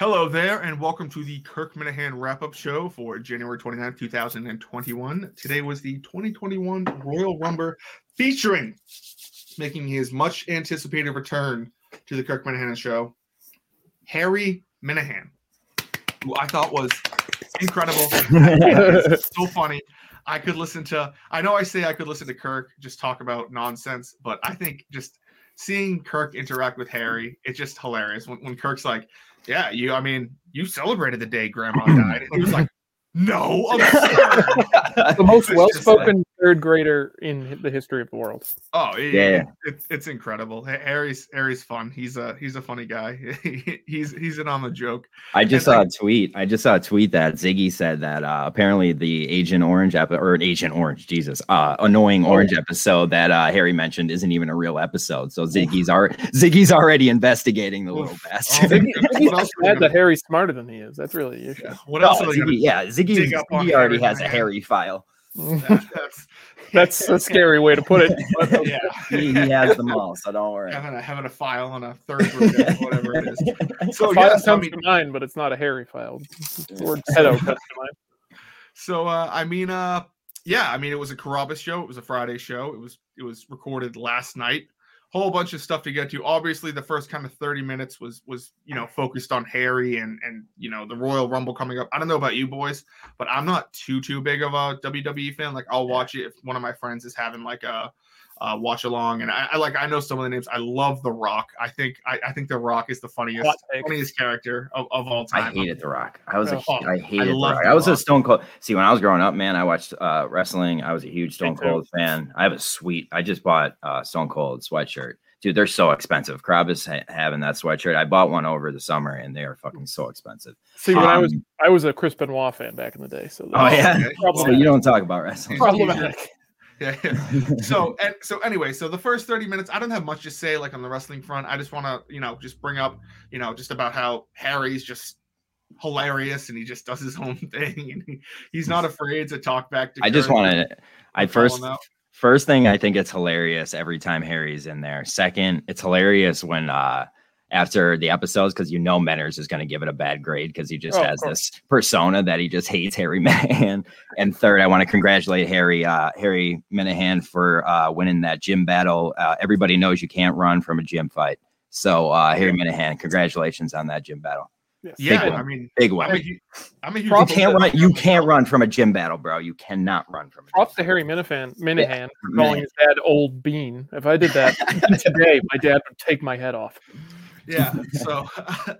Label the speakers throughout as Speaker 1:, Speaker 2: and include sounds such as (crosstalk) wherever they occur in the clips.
Speaker 1: Hello there, and welcome to the Kirk Minahan wrap up show for January 29th, 2021. Today was the 2021 Royal Rumble featuring making his much anticipated return to the Kirk Minahan show, Harry Minahan, who I thought was incredible. (laughs) so funny. I could listen to, I know I say I could listen to Kirk just talk about nonsense, but I think just seeing Kirk interact with Harry, it's just hilarious. When, when Kirk's like, Yeah, you, I mean, you celebrated the day grandma (clears throat) died. And he was like, No, I'm (laughs) sorry.
Speaker 2: the most well
Speaker 1: just like-
Speaker 2: spoken third grader in the history of the world.
Speaker 1: Oh yeah,
Speaker 3: Yeah.
Speaker 1: It's, it's incredible. Ha- Harry's Harry's fun. He's a he's a funny guy. (laughs) he's he's in on the joke.
Speaker 3: I just
Speaker 1: And,
Speaker 3: saw
Speaker 1: like-
Speaker 3: a tweet. I just saw a tweet that Ziggy said that uh, apparently the Agent Orange episode or Agent Orange, Jesus, uh, annoying
Speaker 1: Oh.
Speaker 3: Orange episode that uh, Harry mentioned isn't even a real episode. So Ziggy's already Ziggy's already investigating the little
Speaker 1: Oof.
Speaker 3: bastard.
Speaker 1: Oh,
Speaker 2: Ziggy,
Speaker 1: What (laughs)
Speaker 2: Ziggy's
Speaker 1: else
Speaker 2: so
Speaker 1: are we
Speaker 2: mad
Speaker 1: gonna-
Speaker 2: that Harry's smarter than he is. That's really the issue.
Speaker 1: What else? are
Speaker 3: Ziggy, yeah, Ziggy,
Speaker 1: dig
Speaker 3: Ziggy already
Speaker 1: Harry
Speaker 3: has a Harry file.
Speaker 1: That's,
Speaker 2: That's a (laughs) scary way to put it. (laughs) but-
Speaker 1: yeah. (laughs)
Speaker 3: He, he has them all, so don't worry.
Speaker 1: having a having a file on a third grader, whatever it is. So
Speaker 2: a file
Speaker 1: yeah, so, I
Speaker 2: comes
Speaker 1: mean,
Speaker 2: to mind, but it's not a Harry file. The word pedo comes to mind.
Speaker 1: so uh, I mean, uh, yeah, I mean, it was a Carrabis show. It was a Friday show. It was it was recorded last night. Whole bunch of stuff to get to. Obviously, the first kind of thirty minutes was was you know focused on Harry and and you know the Royal Rumble coming up. I don't know about you boys, but I'm not too too big of a WWE fan. Like I'll watch it if one of my friends is having like a uh, watch along, and I, I like I know some of the names. I love The Rock. I think I, I think The Rock is the funniest funniest character of, of all
Speaker 3: I
Speaker 1: time.
Speaker 3: hated The Rock. I was a,
Speaker 1: Oh,
Speaker 3: I hated The Rock.
Speaker 1: The
Speaker 3: I was a Stone Cold. See, when I was growing up, man, I watched uh, wrestling. I was a huge Stone. Cold fan. I have a sweet. I just bought uh, Stone Cold sweatshirt. Dude, they're so expensive. Krabs ha- having that sweatshirt. I bought one over the summer, and they are fucking so expensive.
Speaker 2: See, when I was
Speaker 3: Um,
Speaker 2: I was a Chris Benoit fan back in the day, so
Speaker 3: Oh
Speaker 2: that's
Speaker 3: yeah.
Speaker 1: okay.
Speaker 3: So you don't talk about wrestling.
Speaker 2: problematic. (laughs)
Speaker 1: Yeah. yeah. so (laughs) and so anyway, so the first 30 minutes, I don't have much to say like on the wrestling front. I just want to, you know, just bring up, you know, just about how Harry's just hilarious and he just does his own (laughs) thing and he, he's not afraid to talk back to
Speaker 3: I just
Speaker 1: Kurt
Speaker 3: want to. I first first thing I think it's hilarious every time Harry's in there. Second, it's hilarious when uh after the episodes because you know Menners is going to give it a bad grade because he just
Speaker 2: Oh,
Speaker 3: has this persona that he just hates Harry (laughs) Minahan. And third, I want to congratulate Harry uh Harry Minahan for uh winning that gym battle. Uh, everybody knows you can't run from a gym fight. So uh Harry Minahan, congratulations on that gym battle.
Speaker 2: Yes.
Speaker 1: Yeah,
Speaker 3: one.
Speaker 1: I mean,
Speaker 3: Big
Speaker 1: I'm a,
Speaker 3: one.
Speaker 1: hu- I'm a huge
Speaker 3: You
Speaker 2: Props
Speaker 3: can't
Speaker 2: to-
Speaker 3: run. You can't run from a gym battle, bro. You cannot run from a
Speaker 2: Props
Speaker 3: gym
Speaker 2: to Harry Minahan, Minahan for
Speaker 3: Minahan.
Speaker 2: calling his dad old bean. If I did that (laughs) today, my dad would take my head off.
Speaker 1: Yeah. (laughs) So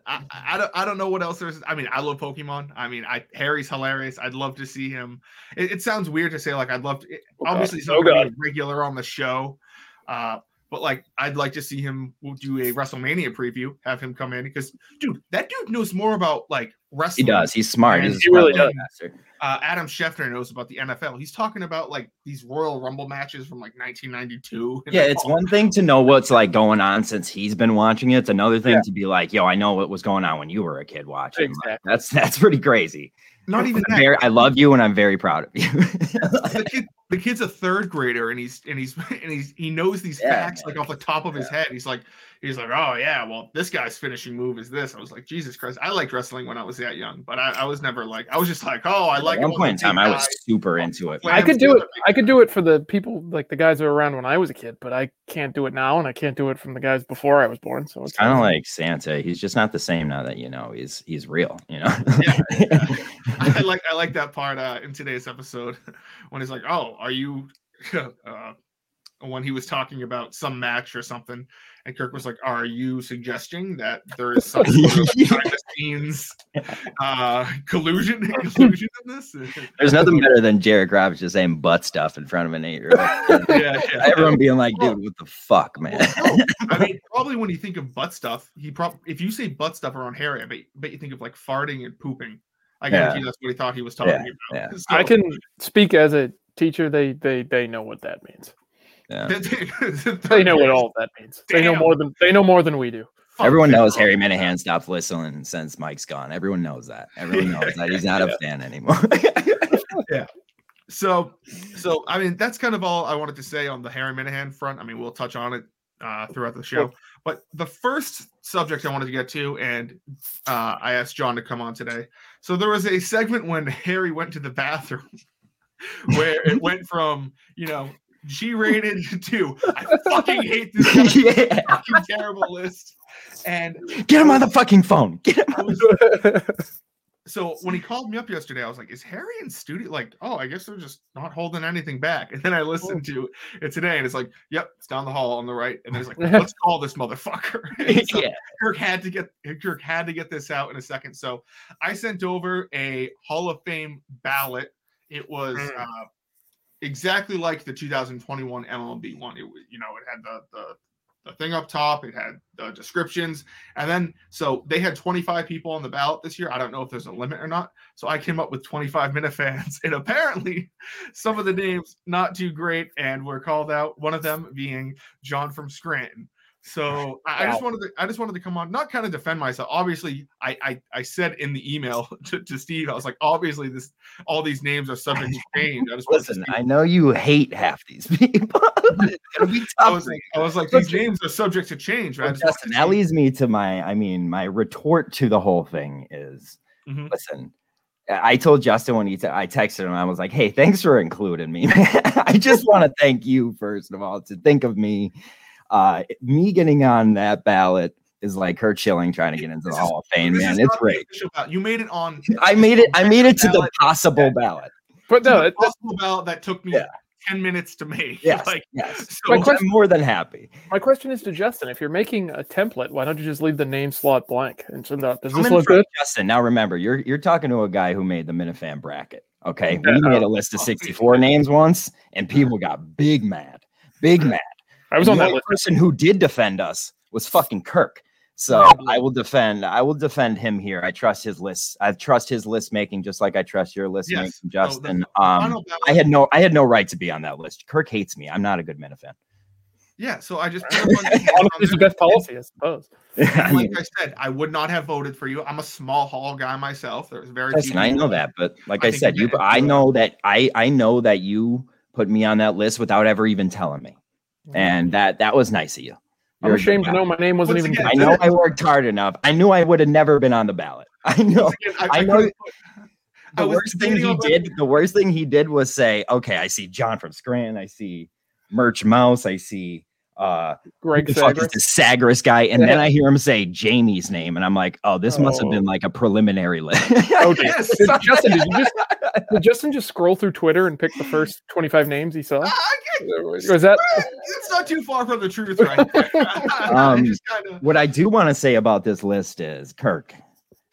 Speaker 1: I, I don't I don't know what else there's. I mean, I love Pokemon. I mean, I Harry's hilarious. I'd love to see him. It, it sounds weird to say like I'd love to. it-
Speaker 2: Oh,
Speaker 1: obviously, he's
Speaker 2: Oh,
Speaker 1: not a regular on the show. Uh, but like, I'd like to see him we'll do a WrestleMania preview. Have him come in because, dude, that dude knows more about like wrestling.
Speaker 3: He does. He's smart. He's
Speaker 2: he really does.
Speaker 3: bastard.
Speaker 1: Uh, Adam Schefter knows about the NFL. He's talking about like these Royal Rumble matches from like 1992.
Speaker 3: Yeah, it's one thing to know what's like going on since he's been watching it. It's another thing
Speaker 2: Yeah.
Speaker 3: to be like, yo, I know what was going on when you were a kid watching. Like, that's that's pretty crazy.
Speaker 1: Not even
Speaker 3: I'm
Speaker 1: that.
Speaker 3: very, I love you and I'm very proud of you.
Speaker 1: the kid the kid's a third grader and he's and he's (laughs) and he's he knows these
Speaker 3: Yeah,
Speaker 1: facts like off the top of his head. He's like he's like, oh yeah, well this guy's finishing move is this. I was like, Jesus Christ, I liked wrestling when I was that young, but I, I was never like I was just like, oh, I like
Speaker 3: At one
Speaker 1: when
Speaker 3: point in time,
Speaker 1: big
Speaker 3: I was
Speaker 1: guy
Speaker 3: super into it.
Speaker 2: I could do it. I could do it for the people like the guys that were around when I was a kid, but I can't do it now, and I can't do it from the guys before I was born. So
Speaker 3: It's
Speaker 2: it's
Speaker 3: kind of like Santa. He's just not the same now that you know he's he's real. You know.
Speaker 1: Yeah, yeah. (laughs) I like I like that part uh, in today's episode (laughs) when he's like, "Oh, are you?" (laughs) Uh, when he was talking about some match or something, and Kirk was like, "Are you suggesting that there is some sort of (laughs) behind the scenes uh, collusion (laughs) collusion in this?"
Speaker 3: There's nothing better than Jared Robbins just saying butt stuff in front of an eight year old.
Speaker 1: yeah, yeah.
Speaker 3: Everyone being like, dude, what the fuck, man?
Speaker 1: Well, no, I mean, probably when you think of butt stuff, he prob if you say butt stuff around Harry, I bet, bet you think of like farting and pooping. I guarantee that's what he thought he was talking about.
Speaker 3: yeah.
Speaker 1: So-
Speaker 2: I can speak as a teacher. They they they know what that means.
Speaker 3: Yeah.
Speaker 2: They (laughs) know what all of that means. They know more than they know more than we do.
Speaker 3: Everyone knows Harry Minahan stopped listening since Mike's gone. Everyone knows that. Everyone (laughs) knows that he's not a fan anymore. (laughs) Yeah.
Speaker 1: So, so I mean, that's kind of all I wanted to say on the Harry Minahan front. I mean, we'll touch on it uh, throughout the show. But the first subject I wanted to get to, and uh, I asked John to come on today. So there was a segment when Harry went to the bathroom (laughs) where it went from, you know, G rated (laughs) to I fucking hate this (laughs)
Speaker 3: yeah.
Speaker 1: fucking terrible list. And
Speaker 3: Get him on the fucking phone. Get him.
Speaker 1: Was so when he called me up yesterday, I was like, "Is Harry in studio?" Like, oh, I guess they're just not holding anything back. And then I oh. listened to it today, and it's like, "Yep, it's down the hall on the right." And there's like, "Let's call this motherfucker." So
Speaker 3: yeah.
Speaker 1: Kirk had to get Kirk had to get this out in a second. So I sent over a Hall of Fame ballot. It was
Speaker 2: Mm.
Speaker 1: uh, exactly like the 2021 MLB one. It was, you know, it had the the the thing up top. It had the descriptions, and then so they had 25 people on the ballot this year. I don't know if there's a limit or not. So I came up with 25 minute fans, and apparently some of the names not too great, and were called out. One of them being John from Scranton. So I, I just wanted to I just wanted to come on, not kind of defend myself. Obviously, I I, I said in the email (laughs) to, to Steve, I was like, obviously this all these names are subject to change. I just
Speaker 3: Listen, I know you hate half these (laughs) people. it's gonna be
Speaker 1: I was like, I was like, these names are subject to change. Right?
Speaker 3: Well, Justin,
Speaker 1: to
Speaker 3: that leads me to my, I mean, my retort to the whole thing is,
Speaker 1: Mhm.
Speaker 3: listen, I told Justin when he, te- I texted him, I was like, hey, thanks for including me. (laughs) I just want to thank you, first of all, to think of me. Uh, me getting on that ballot is like her chilling trying to get into the
Speaker 1: is-
Speaker 3: Hall of Fame, man. It's great.
Speaker 1: You made it on (laughs)
Speaker 3: I made it, I made it to the
Speaker 1: Ballot.
Speaker 3: possible ballot.
Speaker 2: but
Speaker 1: to
Speaker 2: no,
Speaker 1: the possible ballot that took me
Speaker 3: Yeah.
Speaker 1: 10 minutes to make.
Speaker 3: Yes, (laughs)
Speaker 1: like
Speaker 3: yes.
Speaker 1: so
Speaker 2: My question-
Speaker 3: I'm more than happy.
Speaker 2: my question is to Justin: If you're making a template, why don't you just leave the name slot blank and send out? Does this look good?
Speaker 3: Justin, now remember, you're you're talking to a guy who made the Minifan bracket. Okay, we made a list of (laughs) 64 names once, and people got big mad, big mad.
Speaker 2: I was
Speaker 3: And
Speaker 2: on
Speaker 3: the
Speaker 2: that
Speaker 3: only
Speaker 2: list.
Speaker 3: person who did defend us was fucking Kirk. So I will defend. I will defend him here. I trust his list. I trust his list making, just like I trust your list
Speaker 1: Yes.
Speaker 3: making,
Speaker 1: So the
Speaker 3: Justin. um,
Speaker 1: final
Speaker 3: I had no. I had no right to be on that list. Kirk hates me. I'm not a good Minifan.
Speaker 1: yeah, so I just (laughs) put a bunch of names on
Speaker 2: Honestly, it's the best policy, I suppose. (laughs)
Speaker 3: I mean,
Speaker 1: like I said, I would not have voted for you. I'm a small hall guy myself. There's very
Speaker 3: Listen, I know that, but like
Speaker 1: I
Speaker 3: I, said,
Speaker 1: you
Speaker 3: you. I know that I I know that you put me on that list without ever even telling me, and that that was nice of you.
Speaker 2: I'm
Speaker 3: You're a good
Speaker 2: ashamed to know my name wasn't
Speaker 1: Once
Speaker 2: even.
Speaker 1: again,
Speaker 3: I know I worked hard enough. I knew I would have never been on the ballot. (laughs) I know.
Speaker 1: Again, I,
Speaker 3: I
Speaker 1: I
Speaker 3: know-
Speaker 1: couldn't I
Speaker 3: The worst thing he did.
Speaker 1: whether-
Speaker 3: The worst thing he did was say, "Okay, I see John from Scranton. I see Merch Mouse. I see uh,
Speaker 2: Greg
Speaker 3: who the fuck is
Speaker 2: Sagres.
Speaker 3: this Sagres guy?" And then I hear him say Jamie's name, and I'm like, "Oh, this must have
Speaker 2: Oh.
Speaker 3: been like a preliminary list." (laughs)
Speaker 2: Oh, (laughs) dear.
Speaker 1: Yes.
Speaker 2: Did, Justin, did you just did Justin just scroll through Twitter and pick the first 25 names he saw?
Speaker 1: I- I-
Speaker 2: Was that?
Speaker 1: It's not too far from the truth, right? (laughs) (laughs)
Speaker 3: Um,
Speaker 1: just kind of
Speaker 3: what I do want to say about this list is Kirk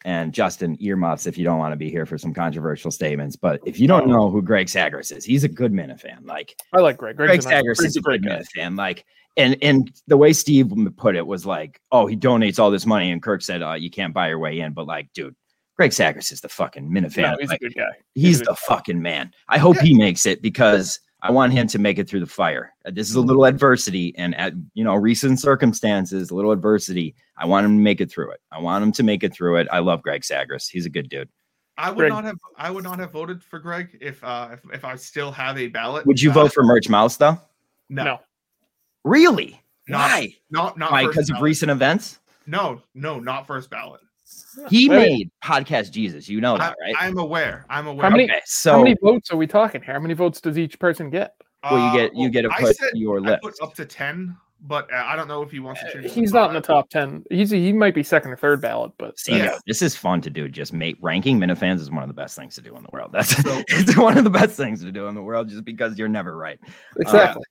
Speaker 3: and Justin earmuffs if you don't want to be here for some controversial statements. But if you don't know who Greg Sagres is, he's a good Minifan. Like
Speaker 2: I like Greg.
Speaker 3: Greg
Speaker 2: Greg's a
Speaker 3: Sagres is a
Speaker 2: great
Speaker 3: good
Speaker 2: guy.
Speaker 3: Minifan. Like and and the way Steve put it was like, oh, he donates all this money, and Kirk said, uh, you can't buy your way in. But like, dude, Greg Sagres is the fucking Minifan.
Speaker 2: No, he's
Speaker 3: like,
Speaker 2: a good guy.
Speaker 3: he's
Speaker 2: a
Speaker 3: the
Speaker 2: good
Speaker 3: fucking man. I hope he makes it because I want him to make it through the fire. Uh, This is a little adversity, and at you know recent circumstances, a little adversity. I want him to make it through it. I want him to make it through it. I love Greg Sagres. He's a good dude.
Speaker 1: I would
Speaker 2: Greg.
Speaker 1: not have I would not have voted for Greg if uh if, if I still have a ballot.
Speaker 3: Would you
Speaker 1: Uh,
Speaker 3: vote for Merch Mouse though?
Speaker 1: No,
Speaker 2: No.
Speaker 3: Really?
Speaker 1: Not-
Speaker 3: Why?
Speaker 1: not not
Speaker 3: Why? Because of recent events?
Speaker 1: No, no, not first ballot.
Speaker 3: He
Speaker 2: Wait,
Speaker 3: made podcast Jesus. You know that, right?
Speaker 1: I'm aware. I'm aware.
Speaker 2: How many-
Speaker 3: okay,
Speaker 2: How many votes are we talking here? How many votes does each person get?
Speaker 3: well, you get you get to
Speaker 1: Uh, I
Speaker 3: put
Speaker 1: said
Speaker 3: your
Speaker 1: I
Speaker 3: list.
Speaker 1: put up to ten, but uh, I don't know if he wants to change. it
Speaker 2: He's not in the top 10. He's he might be second or third ballot, but
Speaker 3: See,
Speaker 1: Yeah.
Speaker 3: no, this is fun to do. Just make ranking Minifans is one of the best things to do in the world. That's
Speaker 1: So- (laughs)
Speaker 3: it's one of the best things to do in the world, just because you're never right.
Speaker 2: exactly.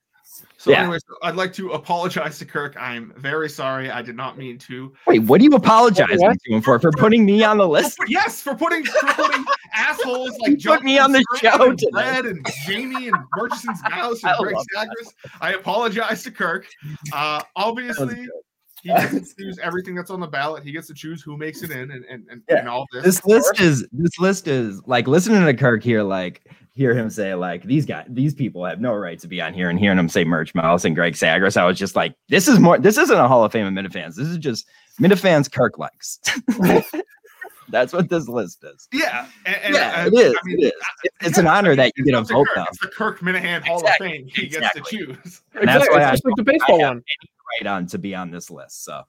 Speaker 1: So,
Speaker 3: Yeah.
Speaker 1: anyways, I'd like to apologize to Kirk. I'm very sorry. I did not mean to.
Speaker 3: Wait, what do you apologize
Speaker 2: What?
Speaker 3: to him for? For putting me on the list?
Speaker 1: For- yes, for putting for putting (laughs) assholes
Speaker 3: You
Speaker 1: like
Speaker 3: put me on the
Speaker 1: Scranton
Speaker 3: show
Speaker 1: and
Speaker 3: tonight.
Speaker 1: Brad and Jamie and Murchison's Mouse
Speaker 3: I
Speaker 1: and Greg
Speaker 3: love.
Speaker 1: Sagres. I apologize to Kirk. Uh, obviously, he gets to choose everything that's on the ballot. He gets to choose who makes it in and and, and,
Speaker 3: Yeah.
Speaker 1: and all this.
Speaker 3: This list is this list is like listening to Kirk here, like hear him say like these guys, these people have no right to be on here, and hearing him say Merch Mouse and Greg Sagres, I was just like, this is more. This isn't a Hall of Fame of Minifans. This is just Minifans Kirk likes. (laughs) That's what this list is.
Speaker 1: yeah, and, and-
Speaker 3: Yeah,
Speaker 1: and,
Speaker 3: it is.
Speaker 1: I mean,
Speaker 3: it is. It- it's an
Speaker 1: yeah,
Speaker 3: honor that you get a vote
Speaker 1: Kirk.
Speaker 3: though.
Speaker 1: It's the Kirk Minahan Hall
Speaker 3: Exactly,
Speaker 1: of Fame. He
Speaker 3: exactly.
Speaker 1: gets to choose.
Speaker 3: And that's
Speaker 2: exactly.
Speaker 3: why
Speaker 2: It's
Speaker 3: I
Speaker 2: just like the baseball
Speaker 3: have
Speaker 2: one.
Speaker 3: right on to be on this list. So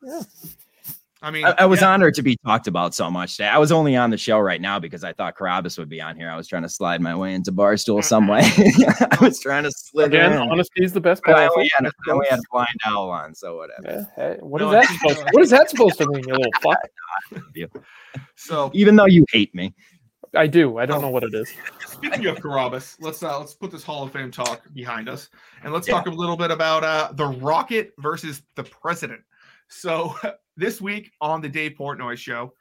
Speaker 1: I mean,
Speaker 3: I, I was
Speaker 1: yeah,
Speaker 3: honored to be talked about so much today. I was only on the show right now because I thought Carrabis would be on here. I was trying to slide my way into Barstool some way. (laughs) I was trying to slither
Speaker 2: Again,
Speaker 3: in.
Speaker 2: honesty is the best
Speaker 3: But I
Speaker 2: policy.
Speaker 3: only, had, I only had a blind owl on, so whatever.
Speaker 2: Yeah, hey, what
Speaker 1: No,
Speaker 2: is that
Speaker 1: I think,
Speaker 2: supposed? what is that supposed to mean, you little (laughs) fuck?
Speaker 1: so
Speaker 3: Even though you hate me,
Speaker 2: I do. I don't
Speaker 1: Oh.
Speaker 2: know what it is.
Speaker 1: speaking of Carrabis, let's uh, let's put this Hall of Fame talk behind us, and let's
Speaker 3: Yeah.
Speaker 1: talk a little bit about uh, the Rocket versus the President. So (laughs) this week on the Dave Portnoy show,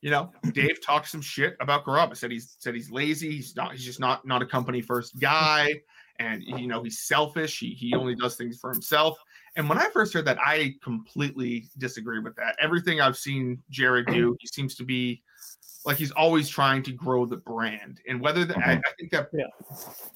Speaker 1: you know, Dave talked some shit about Carrabis. Said he's said he's lazy. He's not. He's just not not a company first guy, and you know he's selfish. He he only does things for himself. And when I first heard that, I completely disagree with that. Everything I've seen Jared do, he seems to be like he's always trying to grow the brand. And whether the, I, mm-hmm. I think that
Speaker 2: Yeah.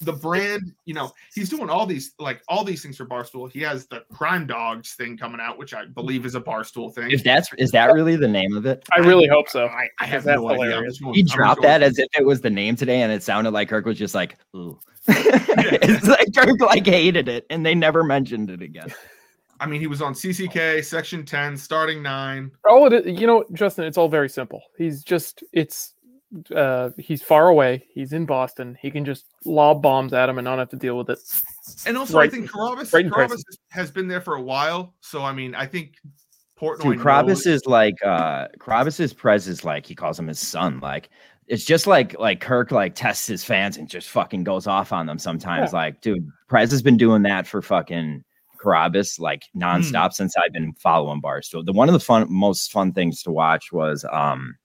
Speaker 1: the brand, you know, he's doing all these like all these things for Barstool. He has the Crime Dogs thing coming out, which I believe is a Barstool thing.
Speaker 3: if that's is that really the name of it?
Speaker 2: I really hope so.
Speaker 1: I, I have
Speaker 2: That's
Speaker 1: no idea.
Speaker 2: Hilarious.
Speaker 1: just going-
Speaker 3: He dropped that as if it was the name today, and it sounded like Kirk was just like, "Ooh." (laughs) (laughs) it's like Kirk like hated it, and they never mentioned it again. (laughs)
Speaker 1: I mean, he was on CCK Section 10, starting nine.
Speaker 2: Oh, it is, you know, Justin, it's all very simple. He's just it's uh he's far away. He's in Boston. He can just lob bombs at him and not have to deal with it.
Speaker 1: And also, I
Speaker 2: Right.
Speaker 1: think Carrabis,
Speaker 2: Right in
Speaker 1: Carrabis
Speaker 2: person.
Speaker 1: has been there for a while. So, I mean, I think Portnoy.
Speaker 3: Dude,
Speaker 1: knows-
Speaker 3: is like uh Carrabis's prez is like he calls him his son. Like it's just like like Kirk like tests his fans and just fucking goes off on them sometimes. Like, dude, Prez has been doing that for fucking Carrabis like nonstop since I've been following Barstool. The one of the fun most fun things to watch was um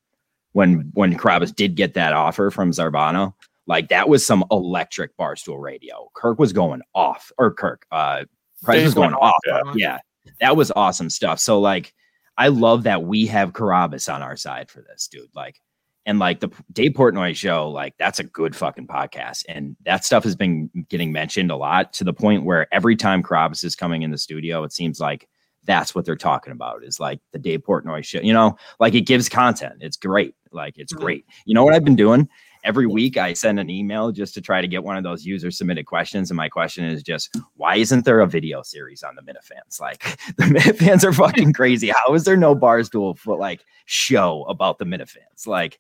Speaker 3: when when Carrabis did get that offer from Zarbano. Like that was some electric Barstool radio. Kirk was going off, or Kirk, uh
Speaker 2: Dave
Speaker 3: was going off.
Speaker 2: off,
Speaker 1: yeah.
Speaker 3: yeah, that was awesome stuff. So like I love that we have Carrabis on our side for this, dude. Like, and like the Dave Portnoy show, like that's a good fucking podcast. And that stuff has been getting mentioned a lot to the point where every time Carrabis is coming in the studio, it seems like that's what they're talking about is like the Dave Portnoy show. You know, like it gives content. It's great. Like it's
Speaker 1: Mhm.
Speaker 3: great. You know what I've been doing? Every week I send an email just to try to get one of those user submitted questions. And my question is just why isn't there a video series on the Minifans? Like (laughs) the Minifans are fucking crazy. How is there no Barstool for like show about the Minifans? Like,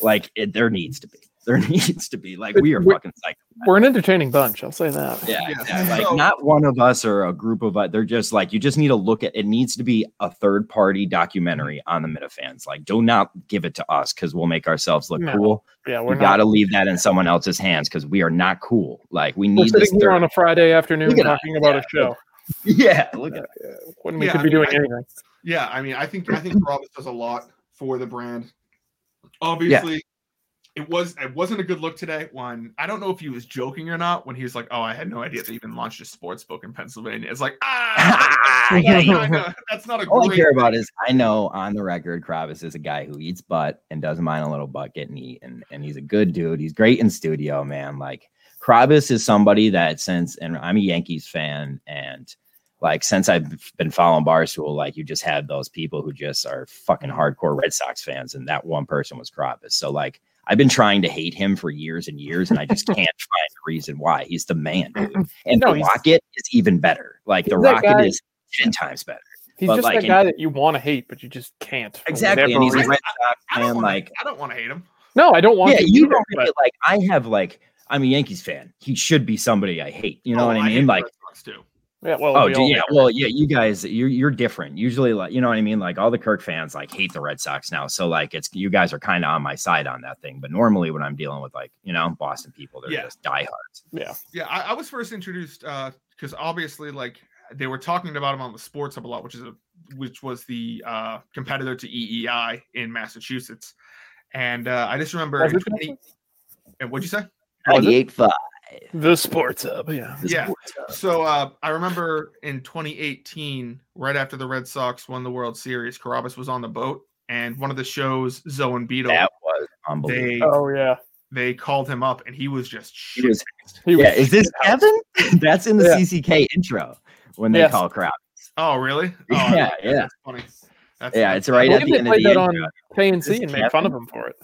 Speaker 3: like it, there needs to be. There (laughs) needs to be. Like we are
Speaker 2: We're-
Speaker 3: fucking psycho.
Speaker 2: We're an entertaining bunch, I'll say that.
Speaker 3: Yeah,
Speaker 1: Yeah.
Speaker 3: yeah, like
Speaker 1: So-
Speaker 3: not one of us or a group of us. They're just like you just need to look at. It needs to be a third party documentary on the Minifans. Like, do not give it to us because we'll make ourselves look
Speaker 2: No,
Speaker 3: cool.
Speaker 2: Yeah,
Speaker 3: we're
Speaker 2: we're
Speaker 3: got to leave that in someone else's hands because we are not cool. Like we need.
Speaker 2: we're
Speaker 3: need this.
Speaker 2: sitting here
Speaker 3: third-
Speaker 2: on a Friday afternoon
Speaker 3: Look at
Speaker 2: talking about
Speaker 3: yeah.
Speaker 2: a show (laughs)
Speaker 3: yeah, look at uh,
Speaker 2: when we
Speaker 1: Yeah,
Speaker 2: could
Speaker 1: I
Speaker 2: be
Speaker 1: mean,
Speaker 2: doing
Speaker 1: I-
Speaker 2: anything.
Speaker 1: Yeah, I mean, I think I think Carrabis does a lot for the brand. Obviously, it was it wasn't a good look today. When I don't know if he was joking or not when he was like, "Oh, I had no idea they even launched a sports book in Pennsylvania." It's like, ah, (laughs)
Speaker 3: Yeah, you-
Speaker 1: kinda- that's not a
Speaker 3: All I care about is I know on the record, Carrabis is a guy who eats butt and doesn't mind a little butt getting eaten. And he's a good dude. He's great in studio, man. Like Carrabis is somebody that since, and I'm a Yankees fan, and like since I've been following Barstool, like you just had those people who just are fucking hardcore Red Sox fans, and that one person was Carrabis. So like I've been trying to hate him for years and years, and I just can't (laughs) find a reason why. He's the man, dude. And
Speaker 2: No,
Speaker 3: the Rocket is even better. Like the Rocket
Speaker 2: guy-
Speaker 3: is ten times better.
Speaker 2: He's
Speaker 3: but,
Speaker 2: just
Speaker 3: like, in-
Speaker 2: guy that you want to hate, but you just can't.
Speaker 3: Exactly, and he's a. Red Sox fan. Like,
Speaker 1: I don't want to hate him.
Speaker 2: no, I don't want
Speaker 3: yeah,
Speaker 2: to.
Speaker 3: you
Speaker 2: either,
Speaker 3: don't
Speaker 2: but-
Speaker 3: like. I have like, I'm a Yankees fan. He should be somebody I hate. You know
Speaker 1: Oh,
Speaker 3: what I mean? Like,
Speaker 1: too.
Speaker 2: Yeah, well,
Speaker 3: oh,
Speaker 2: we
Speaker 3: do- yeah.
Speaker 2: hate
Speaker 3: Well, yeah, you guys, you're you're different. Usually, like, you know what I mean? Like, all the Kirk fans like hate the Red Sox now. So, like, it's you guys are kind of on my side on that thing. But normally, when I'm dealing with like, you know, Boston people, they're
Speaker 1: Yeah.
Speaker 3: just diehards.
Speaker 2: Yeah,
Speaker 1: Yeah, I, I was first introduced because obviously, like they were talking about him on the Sports Hub a lot, which is a which was the uh, competitor to EEI in Massachusetts, and uh, I just remember.
Speaker 2: Was
Speaker 1: in
Speaker 2: it
Speaker 1: 20 and what'd you say?
Speaker 2: Was?
Speaker 3: Ninety-eight five.
Speaker 2: The sports hub. Yeah,
Speaker 1: Yeah. So uh, I remember in 2018, right after the Red Sox won the World Series, Carrabis was on the boat, and one of the shows, Zoe and Beetle,
Speaker 3: That was unbelievable.
Speaker 1: they
Speaker 2: Oh yeah.
Speaker 1: they called him up, and he was just
Speaker 3: He
Speaker 1: shit.
Speaker 3: was-
Speaker 2: He was
Speaker 3: yeah, is this
Speaker 2: shit-house.
Speaker 3: Kevin? (laughs) That's in the
Speaker 2: Yeah.
Speaker 3: CCK intro when they
Speaker 2: Yes.
Speaker 3: call crap.
Speaker 1: oh, really? (laughs) Oh,
Speaker 3: Yeah, yeah.
Speaker 1: That's funny. That's,
Speaker 3: Yeah,
Speaker 1: that's-
Speaker 3: it's right
Speaker 2: I
Speaker 3: at the end of the
Speaker 2: that
Speaker 3: intro.
Speaker 2: on KNC and made fun of him for it.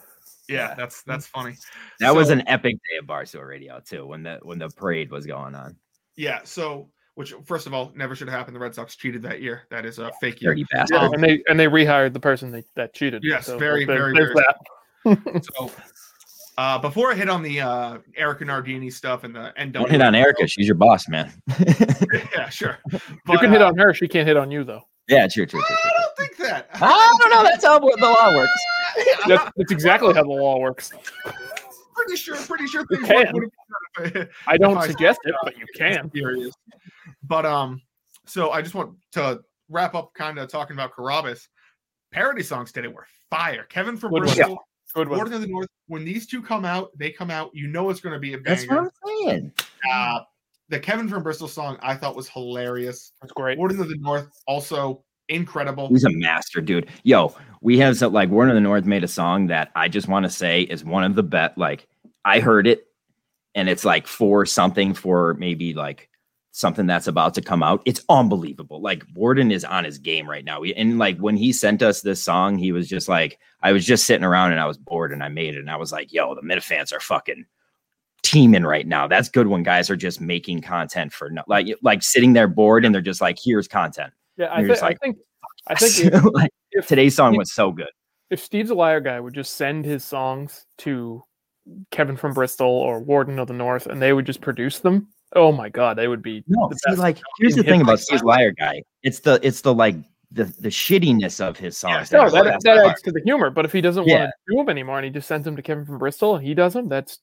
Speaker 1: Yeah, that's that's funny. (laughs)
Speaker 3: That was an epic day of Barstool Radio too, when the when the parade was going on.
Speaker 1: Yeah. So which first of all never should have happened. The Red Sox cheated that year. That is a fake year.
Speaker 2: Yeah, and they and they rehired the person that, that cheated.
Speaker 1: Yes,
Speaker 2: So
Speaker 1: very,
Speaker 2: there-
Speaker 1: very,
Speaker 2: there's
Speaker 1: very
Speaker 2: that. (laughs)
Speaker 1: So, uh, before I hit on the uh, Erica Nardini stuff and the NW,
Speaker 3: Don't hit on Erica. She's your boss, man. (laughs)
Speaker 1: yeah, sure.
Speaker 2: you can hit
Speaker 1: uh,
Speaker 2: on her. She can't hit on you though.
Speaker 3: Yeah, true, true, true.
Speaker 1: I don't think that.
Speaker 3: I don't know. That's how the law works. (laughs)
Speaker 2: That's, that's exactly how the law works.
Speaker 1: pretty sure. Pretty sure things
Speaker 2: can.
Speaker 1: would have been
Speaker 2: I don't
Speaker 1: I-
Speaker 2: suggest it, but you can.
Speaker 1: Furious. But um, so I just want to wrap up, kind of talking about Carrabis. Parody songs today were fire. Kevin from
Speaker 2: Good one.
Speaker 1: Bristol,
Speaker 2: Good one.
Speaker 1: Warden of the North. When these two come out, they come out. You know it's going to be a
Speaker 3: That's what
Speaker 1: banger.
Speaker 3: I'm saying.
Speaker 1: Uh, the Kevin from Bristol song I thought was hilarious.
Speaker 2: That's great.
Speaker 1: Warden of the North also incredible.
Speaker 3: He's a master, dude. Yo, we have some like Warden of the North made a song that I just want to say is one of the best. Like, I heard it, and it's like for something for maybe like something that's about to come out. It's unbelievable. Like Warden is on his game right now. And like when he sent us this song, he was just like, I was just sitting around and I was bored and I made it. And I was like, yo, the Minifans are fucking teaming right now. That's good when guys are just making content for no, like like sitting there bored and they're just like, here's content.
Speaker 2: Yeah, I, thi-
Speaker 3: just
Speaker 2: I think I think (laughs) if,
Speaker 3: like,
Speaker 2: if
Speaker 3: today's song
Speaker 2: if-
Speaker 3: was so good.
Speaker 2: if Steve's a liar guy would just send his songs to Kevin from Bristol or Warden of the North and they would just produce them, oh my god, they would be
Speaker 3: No,
Speaker 2: the
Speaker 3: see,
Speaker 2: best
Speaker 3: like here's the thing about
Speaker 2: like
Speaker 3: Steve's. Liar guy. It's the it's the like the the shittiness of his songs.
Speaker 1: Yeah,
Speaker 2: No,
Speaker 3: are
Speaker 2: that, that adds to the humor. But if he doesn't
Speaker 3: Yeah.
Speaker 2: want to do them anymore and he just sends them to Kevin from Bristol and he does them, that's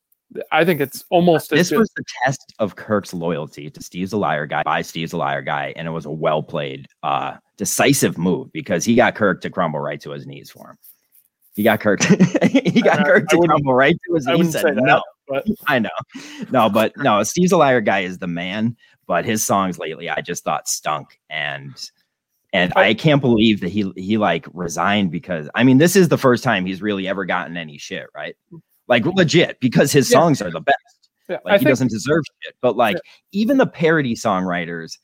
Speaker 2: I think it's almost
Speaker 3: This was the test of Kirk's loyalty to Steve's a liar guy by Steve's a liar guy, and it was a well played, uh, decisive move because he got Kirk to crumble right to his knees for him. He got Kirk. (laughs) he got
Speaker 2: I-
Speaker 3: Kirk
Speaker 2: I
Speaker 3: to crumble right to his
Speaker 2: I
Speaker 3: knees. Said
Speaker 2: that,
Speaker 3: no.
Speaker 2: but (laughs)
Speaker 3: I know. No, but no, Steve's a liar guy is the man, but his songs lately I just thought stunk and and I can't believe that he he like resigned because I mean this is the first time he's really ever gotten any shit, right? Like legit because his
Speaker 2: Yeah.
Speaker 3: songs are the best.
Speaker 2: yeah,
Speaker 3: Like
Speaker 2: I
Speaker 3: he
Speaker 2: think
Speaker 3: doesn't deserve shit. But like even the parody songwriters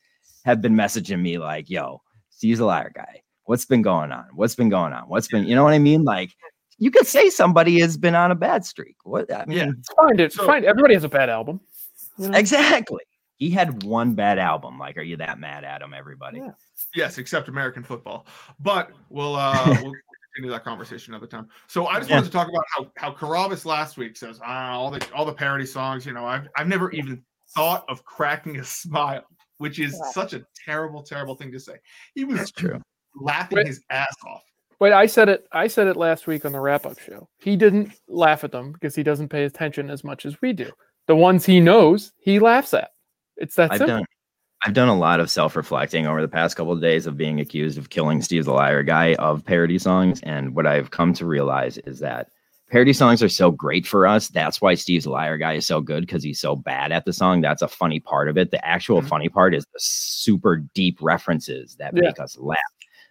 Speaker 3: have been messaging me like, yo, Steve's a liar guy. What's been going on? What's been going on? What's been, you know what I mean? Like you could say somebody has been on a bad streak. What I mean,
Speaker 1: Yeah.
Speaker 2: it's fine. It's
Speaker 1: So-
Speaker 2: fine. Everybody has a bad album. you know?
Speaker 3: Exactly. He had one bad album. Like, are you that mad at him, everybody?
Speaker 2: Yeah.
Speaker 1: Yes, except American football. But we'll uh (laughs) we'll continue that conversation another time. So I just
Speaker 3: Yeah.
Speaker 1: wanted to talk about how how Carrabis last week says ah, all the all the parody songs. You know, I've I've never even thought of cracking a smile, which is
Speaker 2: Yeah.
Speaker 1: such a terrible, terrible thing to say. He was
Speaker 3: That's true.
Speaker 1: laughing
Speaker 2: Wait.
Speaker 1: his ass off.
Speaker 2: Wait, I said it. I said it last week on the wrap-up show. He didn't laugh at them because he doesn't pay attention as much as we do. The ones he knows, he laughs at. It's that
Speaker 3: I've
Speaker 2: simple.
Speaker 3: done I've done a lot of self-reflecting over the past couple of days of being accused of killing Steve the Liar guy of parody songs. And what I've come to realize is that parody songs are so great for us. That's why Steve's the Liar guy is so good because he's so bad at the song. That's a funny part of it. The actual
Speaker 1: Mhm.
Speaker 3: funny part is the super deep references that
Speaker 2: Yeah.
Speaker 3: make us laugh.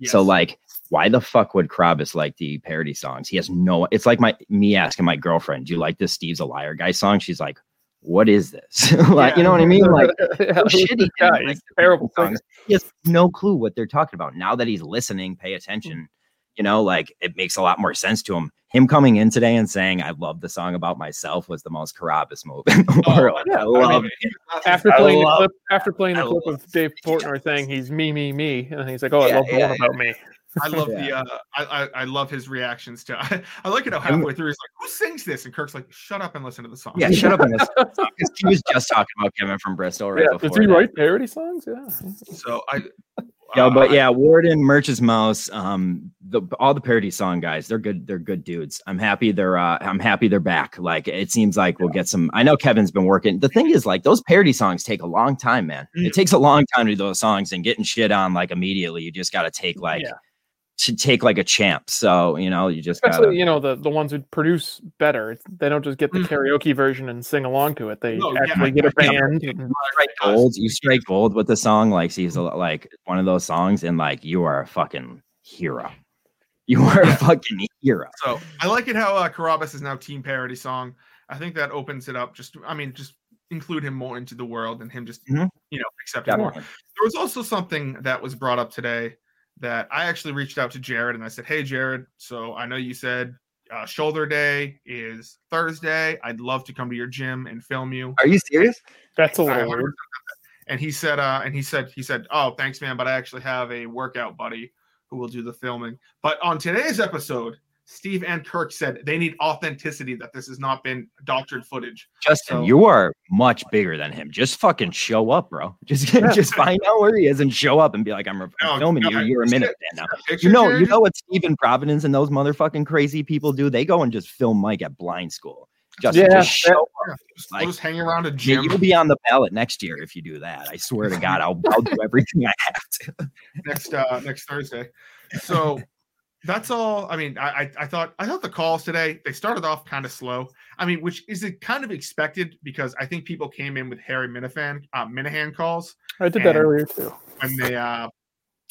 Speaker 1: Yes.
Speaker 3: So like, why the fuck would Krabs like the parody songs? He has no. It's like my me asking my girlfriend, "Do you like this Steve's a liar guy song?" She's like, "What is this?" (laughs) like,
Speaker 1: Yeah.
Speaker 3: you know what I mean? Like, (laughs)
Speaker 2: Yeah,
Speaker 3: shitty.
Speaker 2: guy?
Speaker 3: like,
Speaker 2: terrible.
Speaker 3: Songs. He has no clue what they're talking about. Now that he's listening, pay attention. You know, like it makes a lot more sense to him. Him coming in today and saying, "I love the song about myself" was the most Carrabis move in the
Speaker 1: Oh,
Speaker 3: world.
Speaker 2: yeah.
Speaker 3: I
Speaker 1: I
Speaker 3: love
Speaker 1: mean,
Speaker 3: it.
Speaker 1: he was laughing
Speaker 2: After
Speaker 3: I
Speaker 2: playing the
Speaker 3: love-
Speaker 2: clip, after playing the
Speaker 3: I
Speaker 2: clip of Dave Portnoy saying he's me, me, me, and he's like, "Oh, I love the one about me."
Speaker 1: I love (laughs) the uh I, I I love his reactions to (laughs) I, I like it how halfway through he's like, Who sings this? And Kirk's like, Shut up and listen to the song.
Speaker 3: Yeah, shut up and listen. (laughs) Because he was just talking about Kevin from Bristol right
Speaker 2: Yeah,
Speaker 3: before.
Speaker 2: does he
Speaker 3: that.
Speaker 2: write parody songs? Yeah.
Speaker 1: So I
Speaker 3: Yeah,
Speaker 1: uh,
Speaker 3: but yeah, Warden, Merch's Mouse, um, the all the parody song guys, they're good. They're good dudes. I'm happy they're. Uh, I'm happy they're back. Like it seems like we'll get some. I know Kevin's been working. The thing is, like those parody songs take a long time, man.
Speaker 1: Mm.
Speaker 3: It takes a long time to do those songs and getting shit on like immediately. You just got to take like
Speaker 2: Yeah.
Speaker 3: To take like a champ. So you know, you just got
Speaker 2: Especially,
Speaker 3: to.
Speaker 2: you know, the, the ones who produce better. It's, they don't just get the
Speaker 1: Mhm.
Speaker 2: karaoke version and sing along to it. They
Speaker 1: No, yeah,
Speaker 2: actually get a
Speaker 3: yeah.
Speaker 2: band. and-
Speaker 3: strike gold. You strike gold with the song. Like he's a, like one of those songs, and like you are a fucking hero. You are a fucking hero.
Speaker 1: So I like it how uh, Carrabis is now team parody song. I think that opens it up. Just I mean, just include him more into the world and him just
Speaker 3: Mhm.
Speaker 1: you know accept it more. There was also something that was brought up today that I actually reached out to Jared and I said, "Hey, Jared, so I know you said uh, shoulder day is Thursday. I'd love to come to your gym and film you."
Speaker 3: Are you serious?
Speaker 2: That's a little weird.
Speaker 1: and he said, uh, and he said, he said, "Oh, thanks, man, but I actually have a workout buddy who will do the filming." But on today's episode, Steve and Kirk said they need authenticity that this has not been doctored footage.
Speaker 3: Justin,
Speaker 1: So-
Speaker 3: you are much bigger than him. Just fucking show up, bro. (laughs) Just just find out where he is and show up and be like, I'm re-
Speaker 1: Oh,
Speaker 3: filming you. You're a minute
Speaker 1: that-
Speaker 3: fan now. You know, you know what Stephen Providence and those motherfucking crazy people do? They go and just film Mike at blind school. Justin,
Speaker 2: Yeah,
Speaker 3: just show up.
Speaker 1: Yeah, just,
Speaker 3: like-
Speaker 1: just hang around a
Speaker 3: Yeah,
Speaker 1: gym
Speaker 3: you'll be on the ballot next year if you do that. I swear to God, I'll, I'll do everything I have to. (laughs)
Speaker 1: next uh next Thursday. So that's all. I mean, I, I I thought I thought the calls today they started off kind of slow. I mean, which is it kind of expected because I think people came in with Harry Minahan uh, Minahan calls
Speaker 2: I did that earlier too.
Speaker 1: when they uh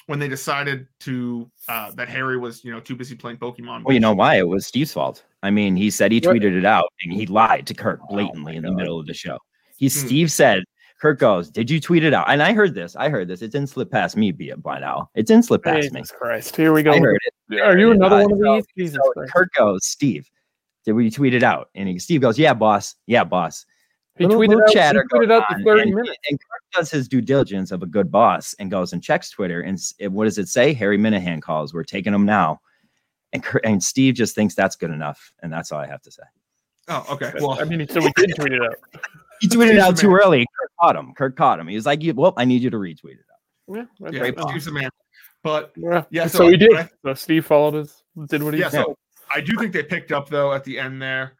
Speaker 1: when they decided to uh that Harry was you know too busy playing Pokemon.
Speaker 3: Well, you know why? It was Steve's fault. I mean, he said he
Speaker 2: What?
Speaker 3: tweeted it out and he lied to Kirk
Speaker 1: Oh
Speaker 3: blatantly in the
Speaker 2: God.
Speaker 3: middle of the show. He
Speaker 1: Hmm.
Speaker 3: Steve said, Kirk goes, Did you tweet it out? And I heard this. I heard this. It didn't slip past me be it by now. It didn't slip past me.
Speaker 2: Jesus Christ! Here we go.
Speaker 3: I heard it.
Speaker 2: Are you
Speaker 3: heard it.
Speaker 2: another
Speaker 3: Uh,
Speaker 2: one of
Speaker 3: so-
Speaker 2: these? Jesus
Speaker 3: So
Speaker 2: Christ!
Speaker 3: Kirk goes, Steve, did we tweet it out? And he, Steve goes, Yeah, boss. Yeah, boss.
Speaker 2: He
Speaker 3: Little-
Speaker 2: tweeted
Speaker 3: little
Speaker 2: out. He
Speaker 3: chatter
Speaker 2: tweeted
Speaker 3: goes
Speaker 2: out the thirty
Speaker 3: and,
Speaker 2: minutes.
Speaker 3: And Kirk does his due diligence of a good boss and goes and checks Twitter. And it- what does it say? Harry Minahan calls. We're taking him now. And, Kirk, and Steve just thinks that's good enough. And that's all I have to say.
Speaker 1: Oh, okay. Well,
Speaker 2: I mean, so we did tweet it out. (laughs)
Speaker 3: He tweeted it out too early. Kirk caught him. Kirk caught him. He was like, "Well, I need you to retweet it." out.
Speaker 2: Yeah, that's-
Speaker 1: yeah,
Speaker 3: great
Speaker 2: uh,
Speaker 1: Steve's the man. But
Speaker 2: yeah.
Speaker 1: Yeah,
Speaker 2: So,
Speaker 1: so
Speaker 2: he did.
Speaker 1: I-
Speaker 2: So Steve followed us, did what he
Speaker 1: yeah,
Speaker 2: said.
Speaker 1: so I do think they picked up though at the end there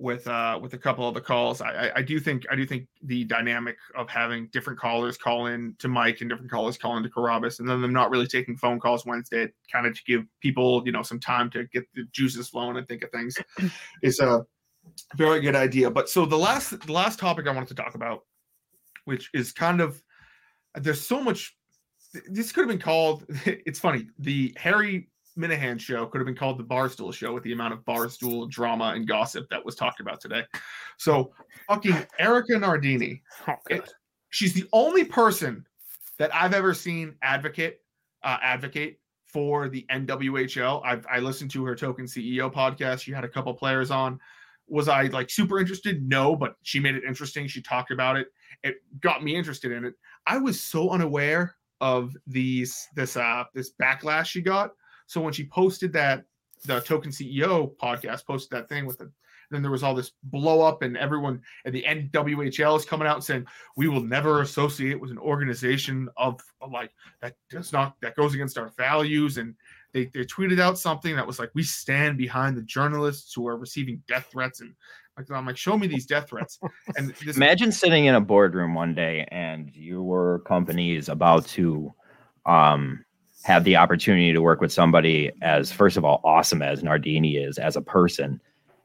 Speaker 1: with uh with a couple of the calls. I, I I do think I do think the dynamic of having different callers call in to Mike and different callers call in to Carrabis and then them not really taking phone calls Wednesday, kind of to give people you know some time to get the juices flowing and think of things is a very good idea. But so the last the last topic I wanted to talk about, which is kind of there's so much this could have been called (laughs) it's funny the harry minahan show could have been called the barstool show with the amount of barstool drama and gossip that was talked about today. So fucking erica nardini
Speaker 2: Oh,
Speaker 1: it- she's the only person that i've ever seen advocate uh, advocate for the nwhl I've, i listened to her token ceo podcast. She had a couple players on was i like super interested? No but she made it interesting. She talked about it. It got me interested in it. I was so unaware of these this uh this backlash she got. So when she posted that the token CEO podcast posted that thing with it, then there was all this blow up and everyone and the NWHL is coming out saying we will never associate with an organization of like that does not that goes against our values and they, they tweeted out something that was like we stand behind the journalists who are receiving death threats and like I'm like show me these death threats (laughs) and this
Speaker 3: Imagine sitting in a boardroom one day and your company is about to um, have the opportunity to work with somebody as, first of all, awesome as Nardini is as a person.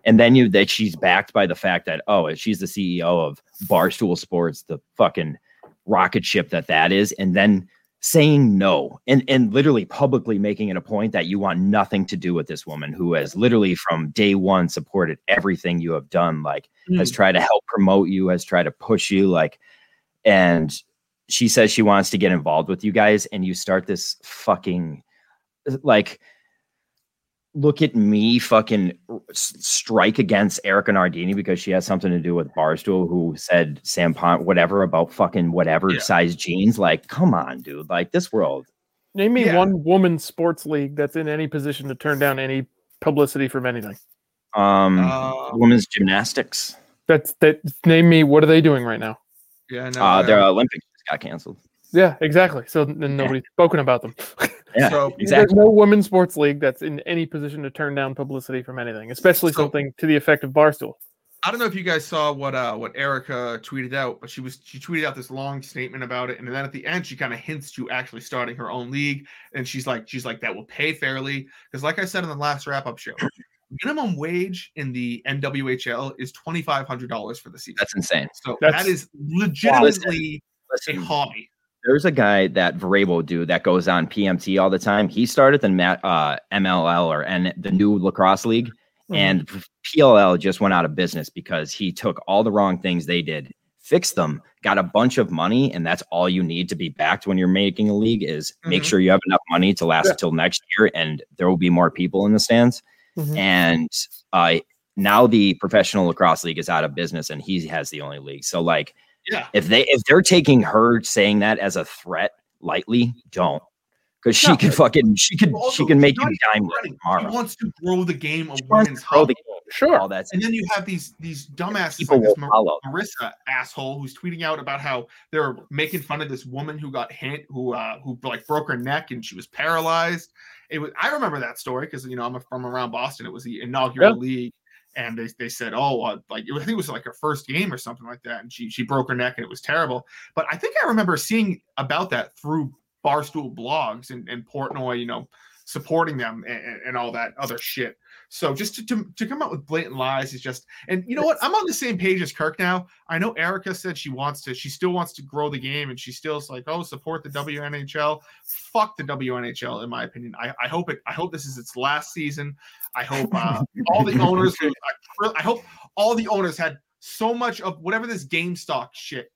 Speaker 3: And then you that she's backed by the fact that, oh, she's the CEO of Barstool Sports, the fucking rocket ship that that is. And then saying no and, and literally publicly making it a point that you want nothing to do with this woman who has literally from day one supported everything you have done. Like, has mm. tried to help promote you, has tried to push you, like, and she says she wants to get involved with you guys, and you start this fucking like look at me fucking strike against Erica Nardini because she has something to do with Barstool who said Sam Pont whatever about fucking whatever
Speaker 1: Yeah.
Speaker 3: size jeans. Like, come on, dude. Like this world.
Speaker 2: Name me
Speaker 1: Yeah.
Speaker 2: one woman's sports league that's in any position to turn down any publicity from anything.
Speaker 3: Um
Speaker 1: Uh,
Speaker 3: women's gymnastics.
Speaker 2: That's that. Name me. What are they doing right now?
Speaker 1: yeah no,
Speaker 3: Uh
Speaker 1: I-
Speaker 3: their Olympics got canceled.
Speaker 2: Yeah, exactly. So then nobody's spoken about them. (laughs)
Speaker 3: Yeah,
Speaker 1: So-
Speaker 3: exactly.
Speaker 2: There's no women's sports league that's in any position to turn down publicity from anything, especially
Speaker 1: So-
Speaker 2: something to the effect of Barstool.
Speaker 1: I don't know if you guys saw what uh what Erica tweeted out, but she was she tweeted out this long statement about it, and then at the end she kind of hints to actually starting her own league, and she's like she's like that will pay fairly because like I said in the last wrap up show, (laughs) minimum wage in the NWHL is twenty five hundred dollars for the season.
Speaker 3: That's insane.
Speaker 1: so
Speaker 2: That's-
Speaker 1: that is legitimately a
Speaker 3: Listen,
Speaker 1: hobby.
Speaker 3: There's a guy that Vrabo dude that goes on PMT all the time. He started the uh, MLL or N- the new lacrosse league,
Speaker 2: Mhm.
Speaker 3: and PLL just went out of business because he took all the wrong things they did, fixed them, got a bunch of money, and that's all you need to be backed when you're making a league is make
Speaker 1: Mhm.
Speaker 3: sure you have enough money to last
Speaker 2: Yeah.
Speaker 3: until next year, and there will be more people in the stands.
Speaker 2: Mhm.
Speaker 3: And uh, now the professional lacrosse league is out of business, and he has the only league. So like
Speaker 1: Yeah.
Speaker 3: If they if they're taking her saying that as a threat lightly, don't. Because she
Speaker 2: No.
Speaker 3: could fucking she could
Speaker 1: Well,
Speaker 3: she
Speaker 1: also,
Speaker 3: can make
Speaker 1: not
Speaker 3: you
Speaker 1: even
Speaker 3: dime
Speaker 1: running.
Speaker 3: tomorrow.
Speaker 1: He wants to grow the game of
Speaker 3: She
Speaker 1: women's
Speaker 3: grow
Speaker 1: hockey.
Speaker 2: Sure.
Speaker 3: all that
Speaker 1: And then you have these these dumbasses
Speaker 3: people
Speaker 1: like this Mar- Marissa asshole who's tweeting out about how they're making fun of this woman who got hit, who uh who like broke her neck and she was paralyzed. It was I remember that story because you know I'm from around Boston. It was the inaugural
Speaker 2: Yeah.
Speaker 1: league, and they, they said, oh, uh, like I think it was like her first game or something like that, and she she broke her neck and it was terrible. But I think I remember seeing about that through Barstool blogs and, and Portnoy, you know, supporting them and, and- and all that other shit. So just to, to, to come out with blatant lies is just, and you know what? I'm on the same page as Kirk now. I know Erica said she wants to, she still wants to grow the game and she still's like, oh, support the WNHL. Fuck the WNHL, in my opinion. I, I hope it, I hope this is its last season. I hope uh, all the owners, (laughs) I hope all the owners had so much of whatever this GameStop shit,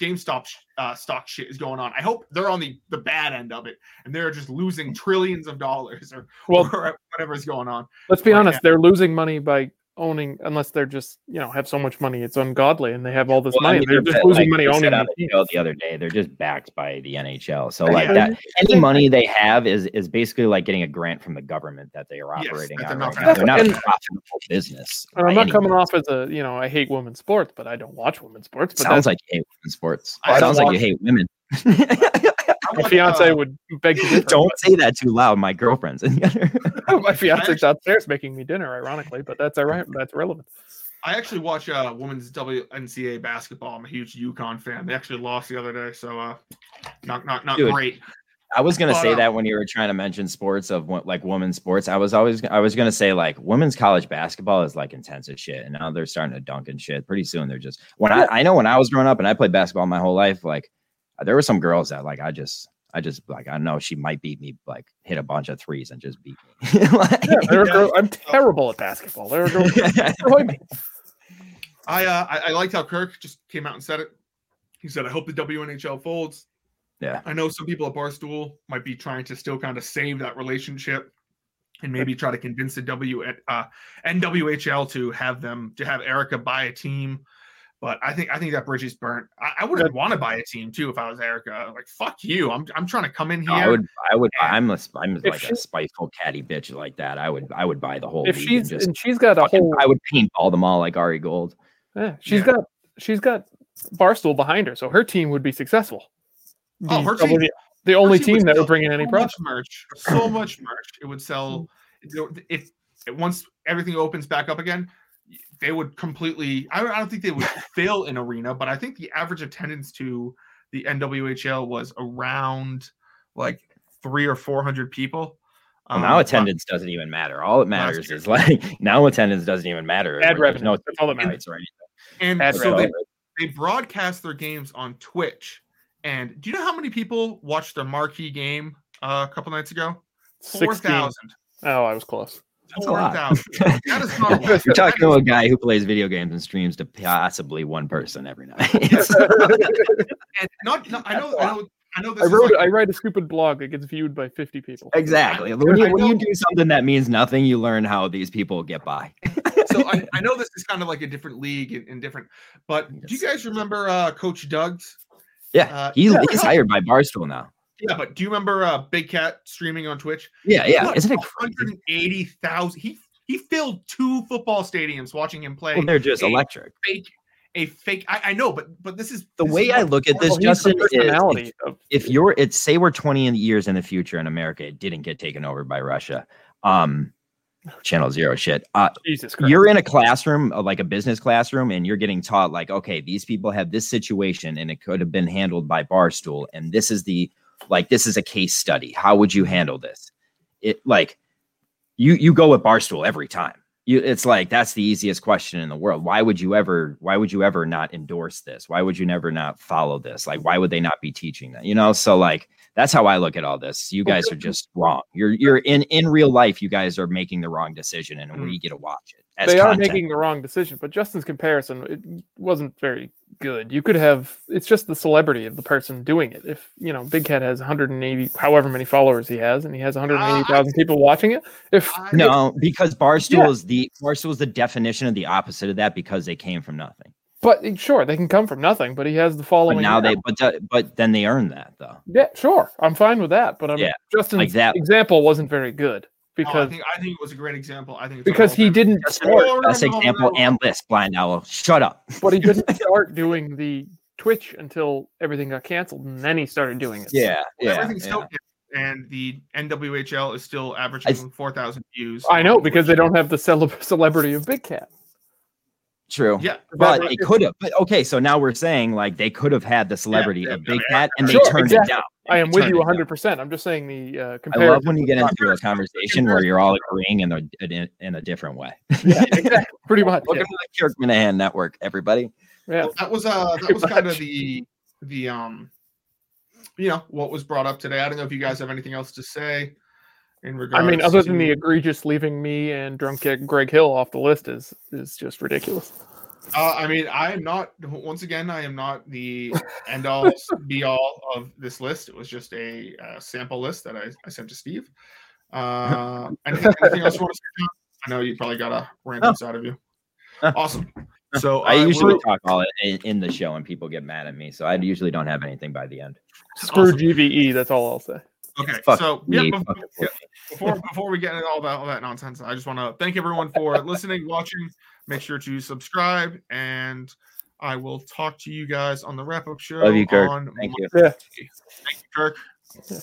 Speaker 1: GameStop uh, stock shit is going on. I hope they're on the the bad end of it and they're just losing trillions of dollars or,
Speaker 2: Well,
Speaker 1: or whatever is going on.
Speaker 2: let's be
Speaker 1: right
Speaker 2: honest.
Speaker 1: now.
Speaker 2: They're losing money by owning, unless they're just you know have so much money it's ungodly and they have all this
Speaker 3: Well, I
Speaker 2: money.
Speaker 3: mean,
Speaker 2: they're
Speaker 3: they're
Speaker 2: just losing
Speaker 3: like
Speaker 2: money owning
Speaker 3: on
Speaker 2: the
Speaker 3: the show the other day. They're just backed by the NHL. So
Speaker 1: Yeah.
Speaker 3: like that, any money they have is is basically like getting a grant from the government that they are operating
Speaker 1: that
Speaker 3: on
Speaker 1: they're
Speaker 3: right
Speaker 1: not
Speaker 3: now. They're not a profitable business.
Speaker 2: And I'm not coming off as a you know I hate women's sports, but I don't watch women's sports. But
Speaker 3: Sounds
Speaker 2: that's,
Speaker 3: like you hate women's sports.
Speaker 1: I
Speaker 3: Sounds like you hate women. (laughs)
Speaker 1: I
Speaker 2: my fiance
Speaker 1: uh,
Speaker 2: would beg to differ.
Speaker 3: Don't say that too loud. My girlfriend's in the other. (laughs)
Speaker 2: my fiance's
Speaker 1: actually-
Speaker 2: downstairs making me dinner, ironically, but that's all right. That's relevant.
Speaker 1: I actually watch uh women's WNCA basketball. I'm a huge UConn fan. They actually lost the other day, so uh not not not
Speaker 3: Dude.
Speaker 1: great.
Speaker 3: I was gonna
Speaker 1: But,
Speaker 3: say
Speaker 1: um,
Speaker 3: that when you were trying to mention sports of what- like women's sports. I was always I was gonna say like women's college basketball is like intense as shit, and now they're starting to dunk and shit. Pretty soon they're just when I I know when I was growing up and I played basketball my whole life, like there were some girls that like I just I just like I know she might beat me, like hit a bunch of threes and just beat me. (laughs) Like-
Speaker 2: Yeah, there are
Speaker 1: Yeah.
Speaker 2: girls, I'm terrible at basketball. There are girls (laughs) destroy me.
Speaker 1: I uh I, I liked how Kirk just came out and said it. He said, I hope the WNHL folds.
Speaker 3: Yeah.
Speaker 1: I know some people at Barstool might be trying to still kind of save that relationship and maybe try to convince the W at uh NWHL to have them to have Erica buy a team. But I think I think that bridge is burnt. I, I wouldn't want to buy a team too if I was Erica. Like fuck you. I'm I'm trying to come in here.
Speaker 3: No, I would, I would,
Speaker 1: and
Speaker 3: I'm a, I'm
Speaker 2: if
Speaker 3: like a spiteful catty bitch like that. I would, I would buy the whole.
Speaker 2: If
Speaker 3: league
Speaker 2: she's
Speaker 3: and just,
Speaker 2: and she's got a
Speaker 3: fucking-
Speaker 2: whole
Speaker 3: I would paint all them all like Ari Gold.
Speaker 2: yeah, she's
Speaker 1: Yeah.
Speaker 2: got she's got Barstool behind her, so her team would be successful.
Speaker 1: Oh, her team-
Speaker 2: the, the only
Speaker 1: She
Speaker 2: team that would bring in any
Speaker 1: so
Speaker 2: profit.
Speaker 1: much merch, so much merch. It would sell mm. if, if once everything opens back up again. They would completely. I don't, I don't think they would (laughs) fill an arena, but I think the average attendance to the NWHL was around like three or four hundred people.
Speaker 3: Well,
Speaker 1: Um,
Speaker 3: now
Speaker 1: but-
Speaker 3: attendance doesn't even matter. All that matters is like (laughs) now attendance doesn't even matter.
Speaker 2: Ad
Speaker 3: There's
Speaker 2: revenue.
Speaker 3: No
Speaker 2: That's all that matters.
Speaker 3: rights or
Speaker 1: and
Speaker 2: ad
Speaker 1: so
Speaker 2: revenue.
Speaker 1: they, they broadcast their games on Twitch. And do you know how many people watched the marquee game uh, a couple nights ago? Four
Speaker 2: 16.
Speaker 1: thousand.
Speaker 2: Oh, I was close.
Speaker 3: That's a lot.
Speaker 1: 4,000. That is not a (laughs) lot.
Speaker 3: You're talking to a guy who plays video games and streams to possibly one person every night. (laughs)
Speaker 1: and not, not I know I know I know this
Speaker 2: I wrote
Speaker 1: like,
Speaker 2: I write a stupid blog that gets viewed by 50 people.
Speaker 3: exactly. When you, when you do something that means nothing, you learn how these people get by.
Speaker 1: so I, (laughs) I know this is kind of like a different league and, and different but do you guys remember uh coach Doug's
Speaker 3: Yeah,
Speaker 1: Uh,
Speaker 3: he's,
Speaker 1: yeah.
Speaker 3: he's hired by Barstool now.
Speaker 1: Yeah but do you remember uh Big Cat streaming on Twitch
Speaker 3: Yeah, yeah.
Speaker 1: What,
Speaker 3: Isn't it
Speaker 1: 180,000 he he filled two football stadiums watching him play
Speaker 3: Well, they're just
Speaker 1: a
Speaker 3: electric.
Speaker 1: fake a fake I, I know but but this is
Speaker 3: The
Speaker 1: this
Speaker 3: way
Speaker 1: is
Speaker 3: I look at this,
Speaker 2: Well, he's
Speaker 3: Justin, is
Speaker 2: personality
Speaker 3: if,
Speaker 2: of-
Speaker 3: if you're, it's say we're 20 years in the future in America, it didn't get taken over by Russia. Um, Channel Zero shit. Uh,
Speaker 2: Jesus Christ.
Speaker 3: you're in a classroom, uh, like a business classroom, and you're getting taught, like, okay, these people have this situation, and it could have been handled by Barstool, and this is the, like, this is a case study. How would you handle this? It like, you you go with Barstool every time. You, it's like that's the easiest question in the world. Why would you ever? Why would you ever not endorse this? Why would you never not follow this? Like, why would they not be teaching that? You know, so like that's how I look at all this. You guys are just wrong. You're you're in in real life. You guys are making the wrong decision, and we mm. get to watch it. As
Speaker 2: they are
Speaker 3: content.
Speaker 2: making the wrong decision, but Justin's comparison it wasn't very good. You could have it's just the celebrity of the person doing it. If you know, Big Cat has 180, however many followers he has, and he has 180,000 people watching it. If
Speaker 1: I-
Speaker 3: No, because Barstool
Speaker 2: Yeah.
Speaker 3: is the Barstool is the definition of the opposite of that because they came from nothing.
Speaker 2: But eh, sure, they can come from nothing. But he has the
Speaker 3: But
Speaker 2: following.
Speaker 3: now
Speaker 2: now.
Speaker 3: they, but the- but then they earn that though.
Speaker 2: yeah, sure, I'm fine with that. But I'm
Speaker 3: Yeah,
Speaker 2: Justin's
Speaker 3: like that.
Speaker 2: example wasn't very good
Speaker 1: Oh, I
Speaker 2: because
Speaker 1: think I think it was a great example. I think it's
Speaker 2: because he
Speaker 1: Hall of Fame.
Speaker 2: didn't
Speaker 3: That's
Speaker 2: start,
Speaker 3: Best
Speaker 1: no, no,
Speaker 3: example and list blind owl. Shut up. (laughs)
Speaker 2: but he didn't (laughs) start doing the Twitch until everything got canceled, and then he started doing it.
Speaker 3: Yeah, yeah.
Speaker 1: Everything's
Speaker 3: yeah.
Speaker 1: still and the NWHL is still averaging four thousand views.
Speaker 2: I know because they don't have the celeb- celebrity of Big Cat.
Speaker 3: True.
Speaker 1: Yeah,
Speaker 3: But
Speaker 2: That-
Speaker 3: they could have. But okay, so now we're saying like they could have had the celebrity
Speaker 1: yeah,
Speaker 3: of Big
Speaker 1: yeah.
Speaker 3: Cat and
Speaker 2: Sure,
Speaker 3: they turned
Speaker 2: exactly.
Speaker 3: it down.
Speaker 2: I am with you 100. percent I'm just saying the uh,
Speaker 3: I love when you get into a conversation where you're all agreeing in a in, in a different way. (laughs)
Speaker 2: yeah, exactly, pretty (laughs) much.
Speaker 3: Welcome to the Kirk Minihane Network, everybody.
Speaker 2: Yeah.
Speaker 1: Well, that was uh (laughs) that was kind of the the um you know what was brought up today. I don't know if you guys have anything else to say in
Speaker 2: I mean, other than the egregious leaving me and drunk Greg Hill off the list is is just ridiculous.
Speaker 1: Uh, I mean, I am not. Once again, I am not the end all (laughs) be all of this list. It was just a uh, sample list that I, I sent to Steve. (laughs) Uh, anything, anything else you want to say? John? I know you probably got a rant
Speaker 3: No.
Speaker 1: inside of you. (laughs) Awesome. So
Speaker 3: I usually
Speaker 1: will-
Speaker 3: talk all in, in the show and people get mad at me, so I usually don't have anything by the end.
Speaker 2: Screw
Speaker 1: Awesome.
Speaker 2: GVE. That's all I'll say.
Speaker 1: Okay.
Speaker 3: Fuck
Speaker 1: So yeah,
Speaker 3: me,
Speaker 1: bef-
Speaker 3: fuck
Speaker 1: yeah, before before we get into all that all that nonsense, I just want to thank everyone for (laughs) listening, watching. Make sure to subscribe, and I will talk to you guys on the wrap up show.
Speaker 3: Love you, Kirk.
Speaker 1: On
Speaker 3: Thank you.
Speaker 2: Yeah.
Speaker 1: Thank you, Kirk.